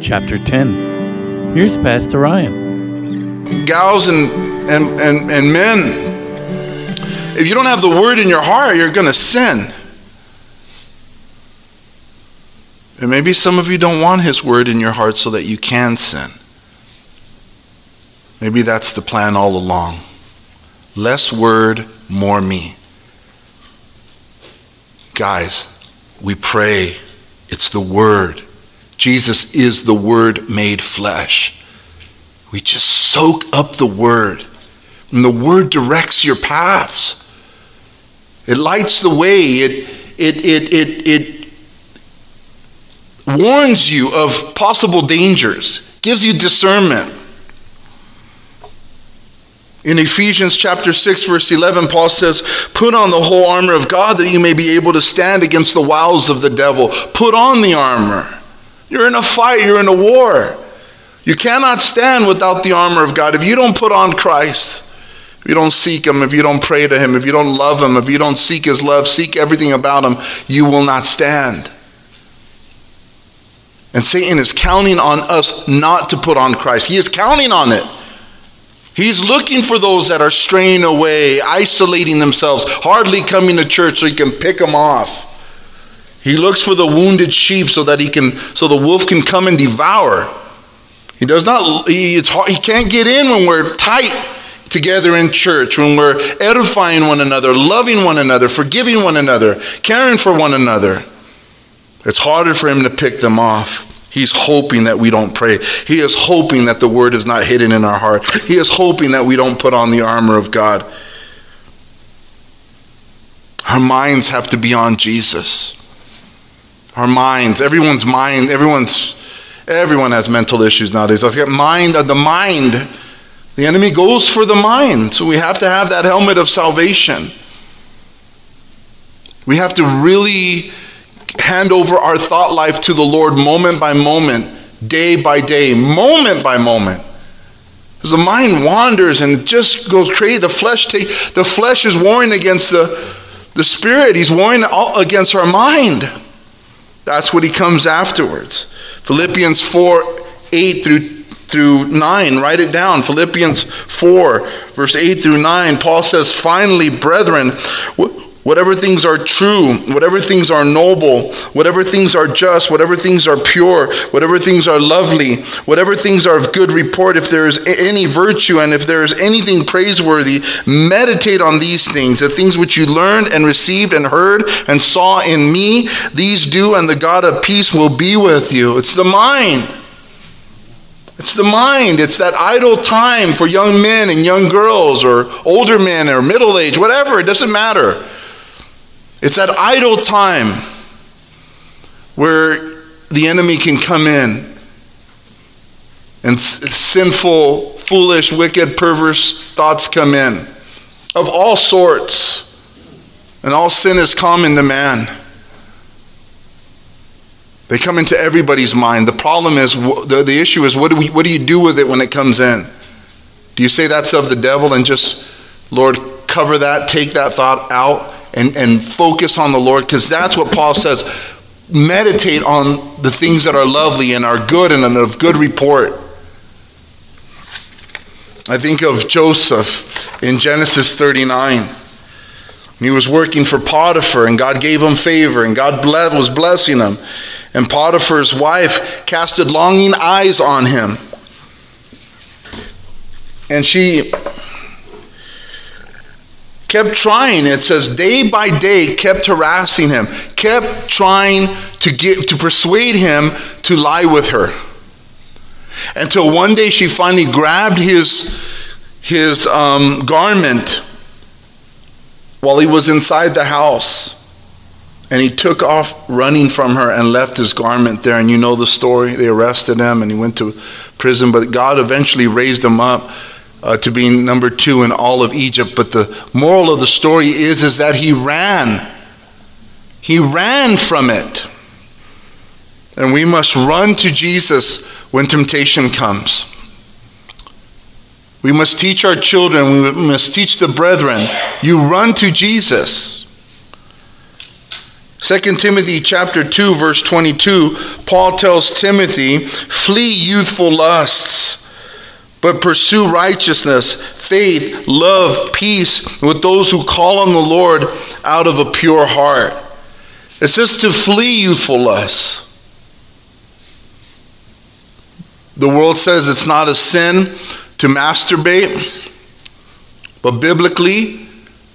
chapter 10. Here's Pastor Ryan. Gals and, and, and, and men, if you don't have the word in your heart, you're going to sin. And maybe some of you don't want his word in your heart so that you can sin. Maybe that's the plan all along. Less word, more me. Guys, we pray it's the Word. Jesus is the Word made flesh. We just soak up the Word. And the Word directs your paths. It lights the way. It, it, it, it, it warns you of possible dangers, gives you discernment. In Ephesians chapter 6 verse 11 Paul says, "Put on the whole armor of God that you may be able to stand against the wiles of the devil. Put on the armor. You're in a fight, you're in a war. You cannot stand without the armor of God. If you don't put on Christ, if you don't seek him, if you don't pray to him, if you don't love him, if you don't seek his love, seek everything about him, you will not stand. And Satan is counting on us not to put on Christ. He is counting on it. He's looking for those that are straying away, isolating themselves, hardly coming to church so he can pick them off. He looks for the wounded sheep so that he can so the wolf can come and devour. He does not he, it's hard, he can't get in when we're tight together in church, when we're edifying one another, loving one another, forgiving one another, caring for one another. It's harder for him to pick them off. He's hoping that we don't pray. He is hoping that the word is not hidden in our heart. He is hoping that we don't put on the armor of God. Our minds have to be on Jesus. Our minds, everyone's mind, everyone's everyone has mental issues nowadays. Let's get mind of the mind. The enemy goes for the mind. So we have to have that helmet of salvation. We have to really hand over our thought life to the Lord moment by moment, day by day, moment by moment. Because the mind wanders and just goes crazy. The flesh take, the flesh is warring against the, the spirit. He's warring against our mind. That's what he comes afterwards. Philippians 4, 8 through through 9. Write it down. Philippians 4, verse 8 through 9. Paul says, Finally, brethren, Whatever things are true, whatever things are noble, whatever things are just, whatever things are pure, whatever things are lovely, whatever things are of good report, if there is any virtue and if there is anything praiseworthy, meditate on these things, the things which you learned and received and heard and saw in me, these do, and the God of peace will be with you. It's the mind. It's the mind. It's that idle time for young men and young girls or older men or middle age, whatever. It doesn't matter. It's that idle time where the enemy can come in and sinful, foolish, wicked, perverse thoughts come in of all sorts. And all sin is common to man. They come into everybody's mind. The problem is, the, the issue is, what do, we, what do you do with it when it comes in? Do you say that's of the devil and just, Lord, cover that, take that thought out? And, and focus on the Lord because that's what Paul says. Meditate on the things that are lovely and are good and of good report. I think of Joseph in Genesis 39. He was working for Potiphar, and God gave him favor, and God was blessing him. And Potiphar's wife casted longing eyes on him. And she kept trying it says day by day kept harassing him kept trying to get to persuade him to lie with her until one day she finally grabbed his his um, garment while he was inside the house And he took off running from her and left his garment there. And you know the story. They arrested him and he went to prison. But God eventually raised him up uh, to being number two in all of Egypt. But the moral of the story is, is that he ran. He ran from it. And we must run to Jesus when temptation comes. We must teach our children, we must teach the brethren. You run to Jesus. 2 Timothy chapter 2 verse 22, Paul tells Timothy, "Flee youthful lusts, but pursue righteousness, faith, love, peace with those who call on the Lord out of a pure heart." It says to flee youthful lusts. The world says it's not a sin to masturbate, but biblically,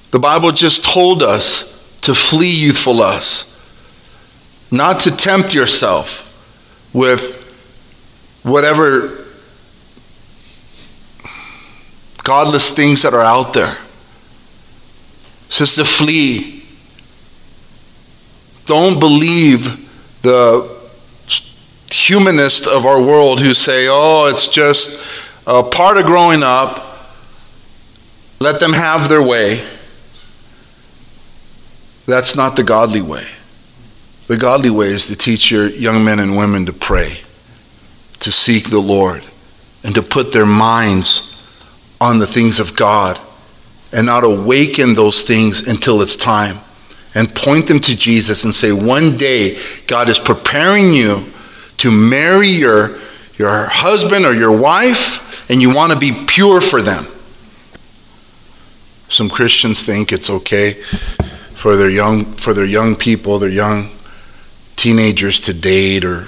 the Bible just told us to flee youthful lust, not to tempt yourself with whatever godless things that are out there. To flee. Don't believe the humanists of our world who say, oh, it's just a part of growing up. Let them have their way. That's not the godly way. The godly way is to teach your young men and women to pray, to seek the Lord, and to put their minds on the things of God and not awaken those things until it's time and point them to Jesus and say, one day God is preparing you to marry your, your husband or your wife, and you want to be pure for them. Some Christians think it's okay for their young, for their young people, their young teenagers to date or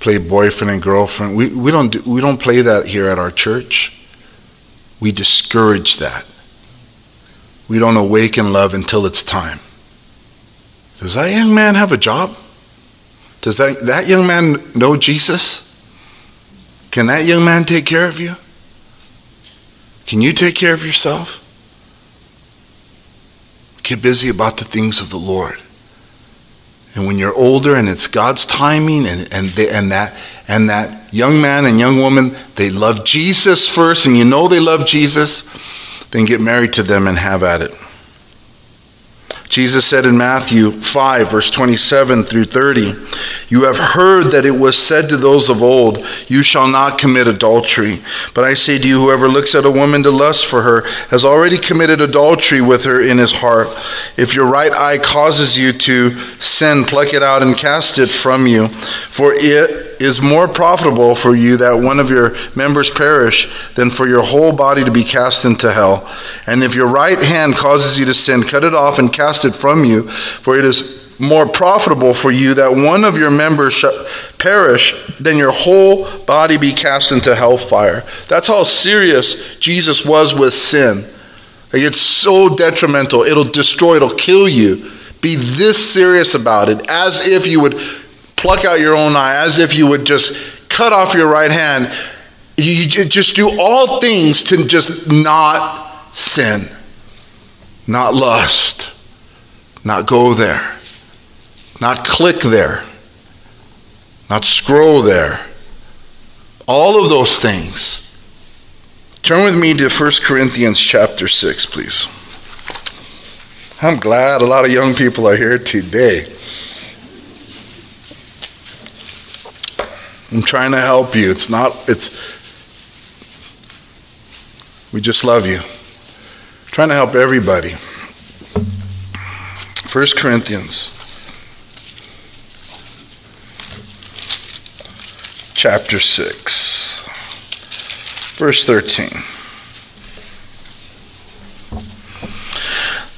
play boyfriend and girlfriend. We, we, don't do, we don't play that here at our church. We discourage that. We don't awaken love until it's time. Does that young man have a job? Does that, that young man know Jesus? Can that young man take care of you? Can you take care of yourself? Get busy about the things of the Lord. And when you're older and it's God's timing and, and, and, that, and that young man and young woman, they love Jesus first and you know they love Jesus, then get married to them and have at it. Jesus said in Matthew 5, verse 27 through 30, You have heard that it was said to those of old, You shall not commit adultery. But I say to you, whoever looks at a woman to lust for her has already committed adultery with her in his heart. If your right eye causes you to sin, pluck it out and cast it from you. For it is more profitable for you that one of your members perish than for your whole body to be cast into hell. And if your right hand causes you to sin, cut it off and cast it from you, for it is more profitable for you that one of your members perish than your whole body be cast into hellfire. That's how serious Jesus was with sin. Like it's so detrimental, it'll destroy, it'll kill you. Be this serious about it, as if you would pluck out your own eye, as if you would just cut off your right hand. You just do all things to just not sin, not lust, not go there, not click there, not scroll there. All of those things. Turn with me to 1 Corinthians chapter 6, please. I'm glad a lot of young people are here today. I'm trying to help you. It's not, it's, we just love you. I'm trying to help everybody. 1 Corinthians chapter 6, verse 13.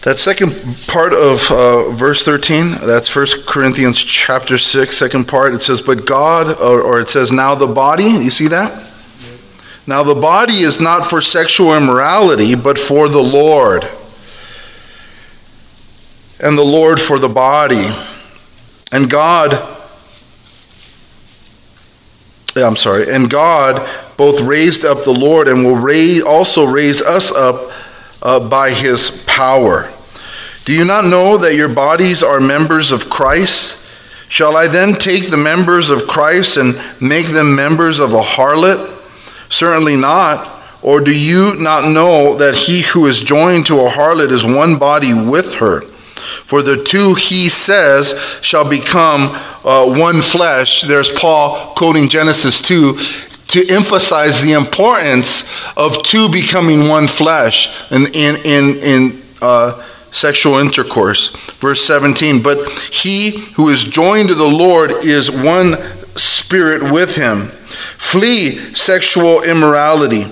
That second part of uh, verse 13, that's 1 Corinthians chapter 6, second part, it says, But God, or, or it says, Now the body, you see that? Now the body is not for sexual immorality, but for the Lord. And the Lord for the body. And God, I'm sorry, and God both raised up the Lord and will raise, also raise us up uh, by his power. Do you not know that your bodies are members of Christ? Shall I then take the members of Christ and make them members of a harlot? Certainly not. Or do you not know that he who is joined to a harlot is one body with her? For the two, he says, shall become uh, one flesh. There's Paul quoting Genesis 2 to emphasize the importance of two becoming one flesh in, in, in, in uh, sexual intercourse. Verse 17, but he who is joined to the Lord is one spirit with him. Flee sexual immorality.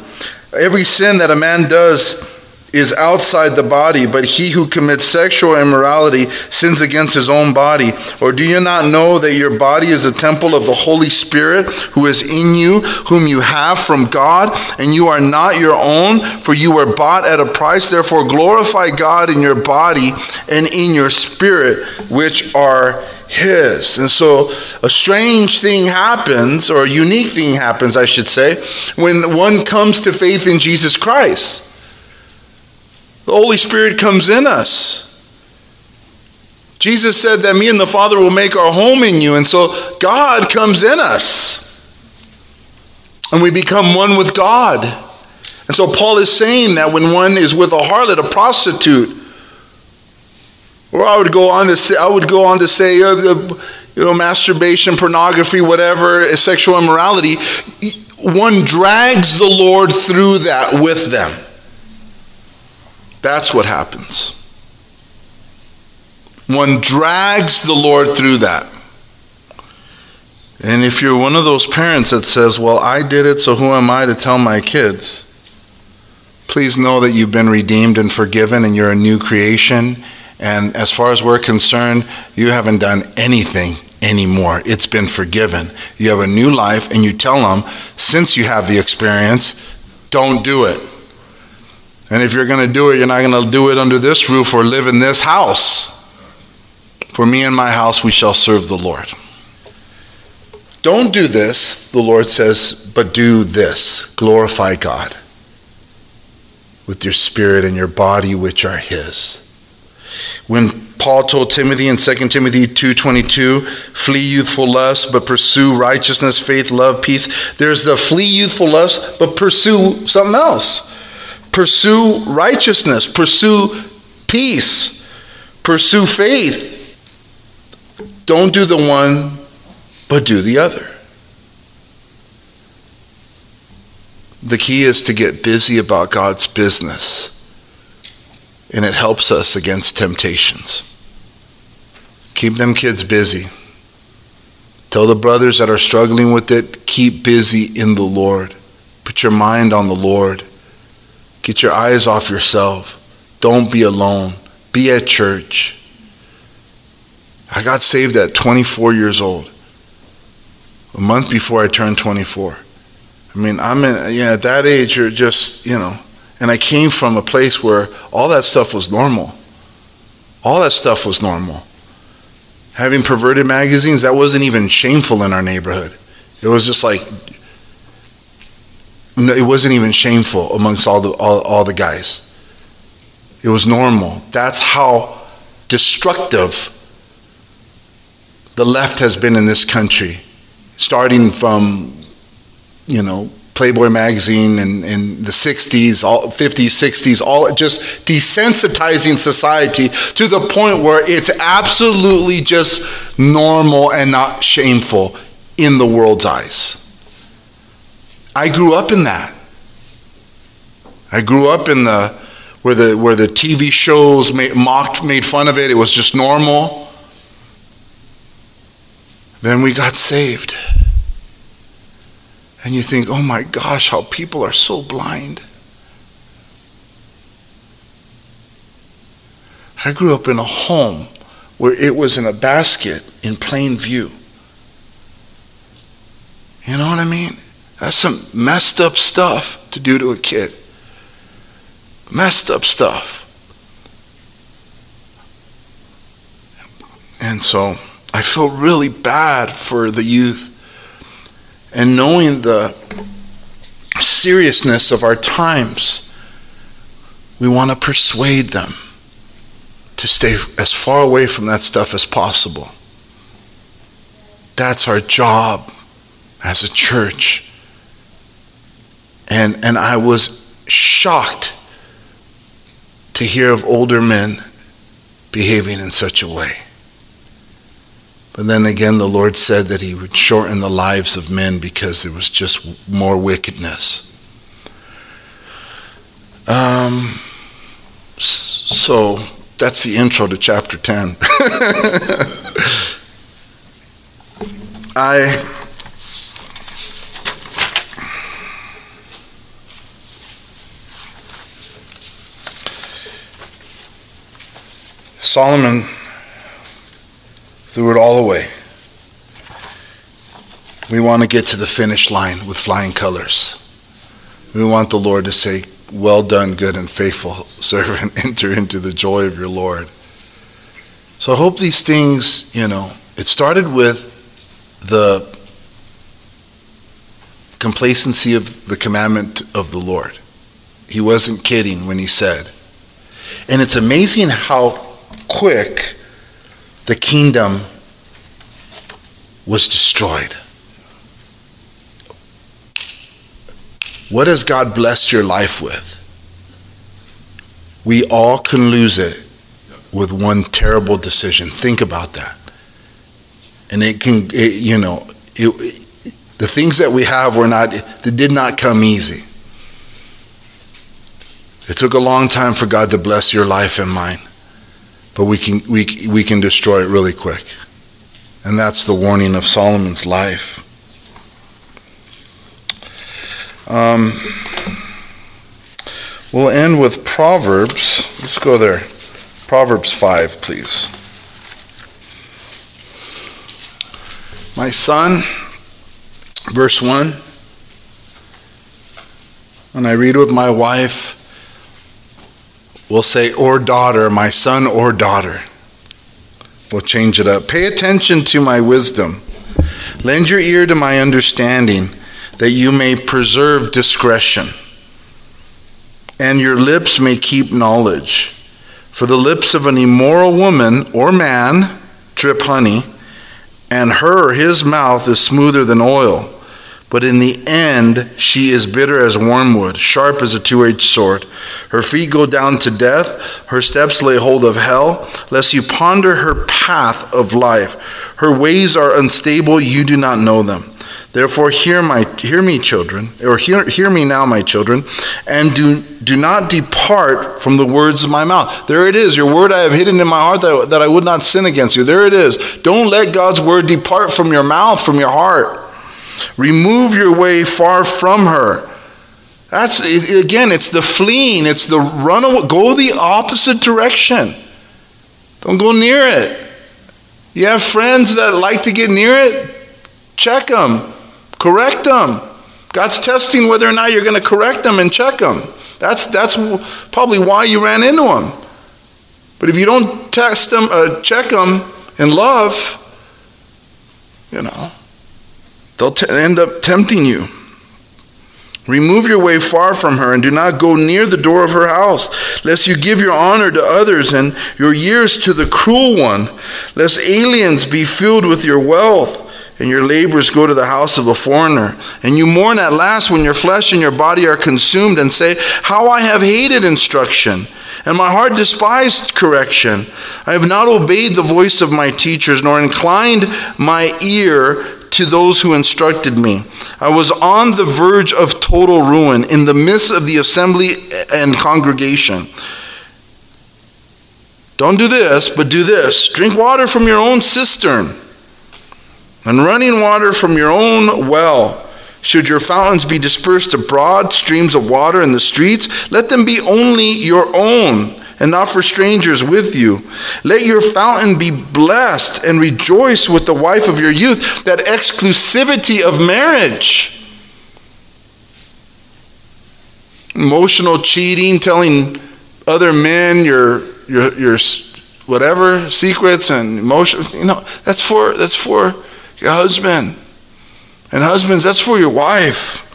Every sin that a man does is outside the body, but he who commits sexual immorality sins against his own body. Or do you not know that your body is a temple of the Holy Spirit who is in you, whom you have from God, and you are not your own, for you were bought at a price? Therefore, glorify God in your body and in your spirit, which are his. And so a strange thing happens, or a unique thing happens, I should say, when one comes to faith in Jesus Christ. The Holy Spirit comes in us. Jesus said that me and the Father will make our home in you. And so God comes in us. And we become one with God. And so Paul is saying that when one is with a harlot, a prostitute, or I would go on to say, I would go on to say, uh, you know, masturbation, pornography, whatever, sexual immorality, one drags the Lord through that with them. That's what happens. One drags the Lord through that. And if you're one of those parents that says, Well, I did it, so who am I to tell my kids? Please know that you've been redeemed and forgiven and you're a new creation. And as far as we're concerned, you haven't done anything anymore. It's been forgiven. You have a new life, and you tell them, since you have the experience, don't do it. And if you're going to do it, you're not going to do it under this roof or live in this house. For me and my house, we shall serve the Lord. Don't do this, the Lord says, but do this glorify God with your spirit and your body, which are His. When Paul told Timothy in 2 Timothy 2:22, "Flee youthful lust, but pursue righteousness, faith, love, peace." There's the flee youthful lust, but pursue something else. Pursue righteousness, pursue peace, pursue faith. Don't do the one, but do the other. The key is to get busy about God's business, and it helps us against temptations. Keep them kids busy. Tell the brothers that are struggling with it, keep busy in the Lord. Put your mind on the Lord. Get your eyes off yourself. Don't be alone. Be at church. I got saved at 24 years old, a month before I turned 24. I mean, I'm in, yeah, at that age, you're just, you know, and I came from a place where all that stuff was normal. All that stuff was normal. Having perverted magazines, that wasn't even shameful in our neighborhood. It was just like it wasn't even shameful amongst all the, all, all the guys. It was normal. That's how destructive the left has been in this country, starting from, you know, Playboy magazine and in the 60s, all 50s, 60s, all just desensitizing society to the point where it's absolutely just normal and not shameful in the world's eyes. I grew up in that. I grew up in the where the where the TV shows made, mocked, made fun of it. It was just normal. Then we got saved. And you think, oh my gosh, how people are so blind. I grew up in a home where it was in a basket in plain view. You know what I mean? That's some messed up stuff to do to a kid. Messed up stuff. And so I feel really bad for the youth. And knowing the seriousness of our times, we want to persuade them to stay as far away from that stuff as possible. That's our job as a church. And, and I was shocked to hear of older men behaving in such a way. But then again, the Lord said that He would shorten the lives of men because there was just more wickedness. Um, so that's the intro to chapter 10. I. Solomon threw it all away. We want to get to the finish line with flying colors. We want the Lord to say, Well done, good and faithful servant, enter into the joy of your Lord. So I hope these things, you know, it started with the complacency of the commandment of the Lord. He wasn't kidding when he said. And it's amazing how quick the kingdom was destroyed. What has God blessed your life with? We all can lose it with one terrible decision. Think about that. And it can, it, you know, it, the things that we have were not, they did not come easy. It took a long time for God to bless your life and mine but we can, we, we can destroy it really quick. And that's the warning of Solomon's life. Um, we'll end with Proverbs. Let's go there. Proverbs 5, please. My son, verse 1. And I read with my wife We'll say, or daughter, my son or daughter. We'll change it up. Pay attention to my wisdom. Lend your ear to my understanding, that you may preserve discretion, and your lips may keep knowledge. For the lips of an immoral woman or man drip honey, and her, his mouth, is smoother than oil but in the end, she is bitter as wormwood, sharp as a two edged sword. Her feet go down to death, her steps lay hold of hell, lest you ponder her path of life. Her ways are unstable, you do not know them. Therefore, hear, my, hear me, children, or hear, hear me now, my children, and do, do not depart from the words of my mouth. There it is, your word I have hidden in my heart that, that I would not sin against you. There it is. Don't let God's word depart from your mouth, from your heart. Remove your way far from her. That's again, it's the fleeing, it's the run away. Go the opposite direction. Don't go near it. You have friends that like to get near it? Check them, correct them. God's testing whether or not you're going to correct them and check them. That's, that's probably why you ran into them. But if you don't test them, uh, check them in love, you know, They'll t- end up tempting you. Remove your way far from her and do not go near the door of her house, lest you give your honor to others and your years to the cruel one, lest aliens be filled with your wealth and your labors go to the house of a foreigner. And you mourn at last when your flesh and your body are consumed and say, How I have hated instruction, and my heart despised correction. I have not obeyed the voice of my teachers, nor inclined my ear to those who instructed me. I was on the verge of total ruin in the midst of the assembly and congregation. Don't do this, but do this. Drink water from your own cistern and running water from your own well. Should your fountains be dispersed abroad, streams of water in the streets, let them be only your own and not for strangers with you. Let your fountain be blessed and rejoice with the wife of your youth, that exclusivity of marriage. Emotional cheating, telling other men your, your, your whatever secrets and emotions, you know, that's for, that's for your husband. And husbands, that's for your wife.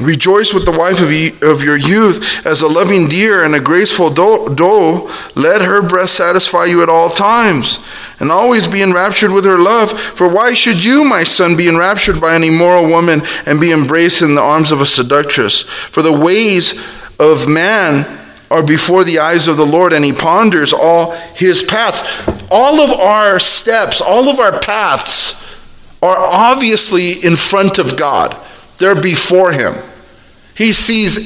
Rejoice with the wife of, of your youth as a loving deer and a graceful doe, doe. Let her breast satisfy you at all times, and always be enraptured with her love. For why should you, my son, be enraptured by an immoral woman and be embraced in the arms of a seductress? For the ways of man are before the eyes of the Lord, and he ponders all his paths. All of our steps, all of our paths are obviously in front of God. They're before him. He sees,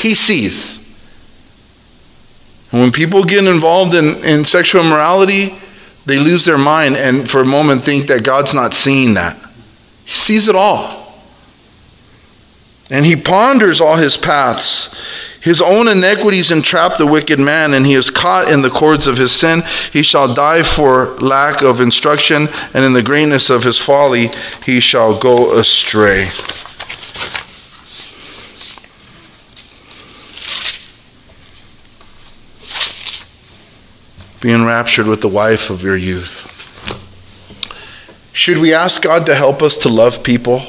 he sees. And when people get involved in, in sexual immorality, they lose their mind and for a moment think that God's not seeing that. He sees it all. And he ponders all his paths. His own iniquities entrap the wicked man, and he is caught in the cords of his sin. He shall die for lack of instruction, and in the greatness of his folly he shall go astray. Be enraptured with the wife of your youth. Should we ask God to help us to love people?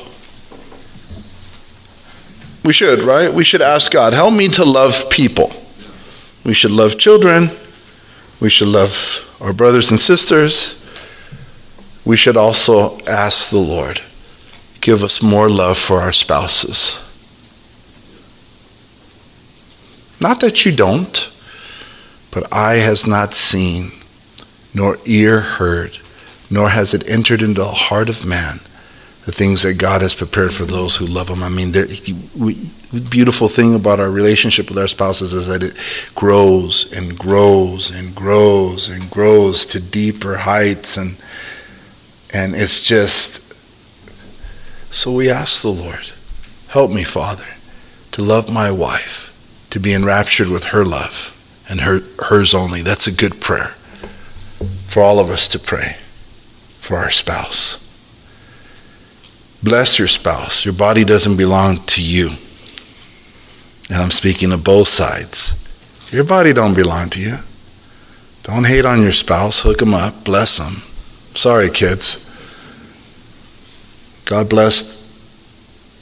We should, right? We should ask God, help me to love people. We should love children. We should love our brothers and sisters. We should also ask the Lord, give us more love for our spouses. Not that you don't. But eye has not seen, nor ear heard, nor has it entered into the heart of man the things that God has prepared for those who love Him. I mean, the beautiful thing about our relationship with our spouses is that it grows and grows and grows and grows to deeper heights, and and it's just. So we ask the Lord, help me, Father, to love my wife, to be enraptured with her love and her, hers only. That's a good prayer for all of us to pray for our spouse. Bless your spouse. Your body doesn't belong to you. And I'm speaking of both sides. Your body don't belong to you. Don't hate on your spouse. Hook them up. Bless them. Sorry, kids. God blessed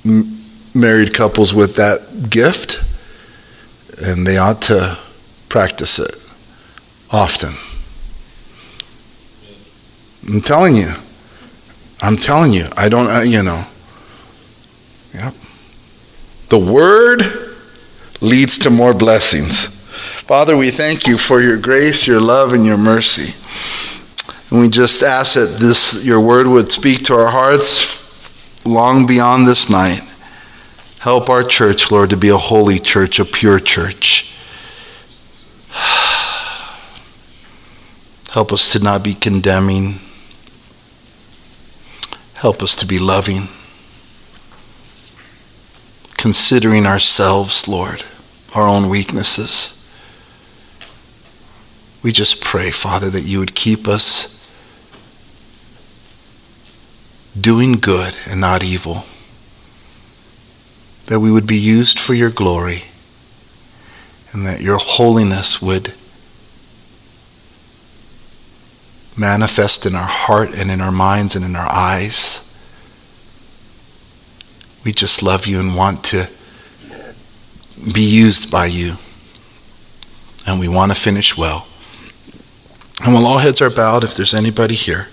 m- married couples with that gift, and they ought to practice it often. I'm telling you. I'm telling you. I don't, uh, you know. Yep. The word leads to more blessings. Father, we thank you for your grace, your love, and your mercy. And we just ask that this your word would speak to our hearts long beyond this night. Help our church, Lord, to be a holy church, a pure church. Help us to not be condemning. Help us to be loving. Considering ourselves, Lord, our own weaknesses. We just pray, Father, that you would keep us doing good and not evil. That we would be used for your glory and that your holiness would manifest in our heart and in our minds and in our eyes. We just love you and want to be used by you. And we want to finish well. And while all heads are bowed, if there's anybody here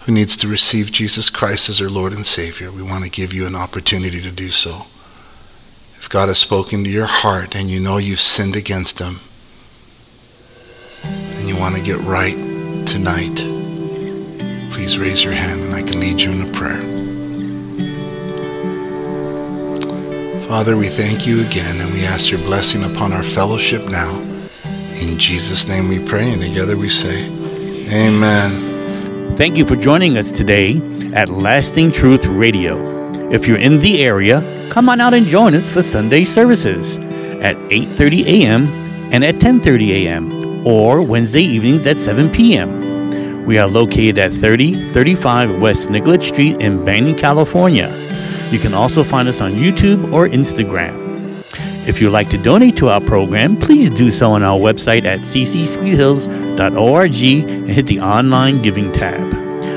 who needs to receive Jesus Christ as their Lord and Savior, we want to give you an opportunity to do so. If God has spoken to your heart and you know you've sinned against Him, and you want to get right tonight, please raise your hand and I can lead you in a prayer. Father, we thank you again and we ask your blessing upon our fellowship now. In Jesus' name we pray, and together we say, Amen. Thank you for joining us today at Lasting Truth Radio. If you're in the area, come on out and join us for Sunday services at 8:30 a.m. and at 10:30 a.m. or Wednesday evenings at 7 p.m. We are located at 3035 West Nicolet Street in Banning, California. You can also find us on YouTube or Instagram. If you'd like to donate to our program, please do so on our website at ccsweethills.org and hit the online giving tab.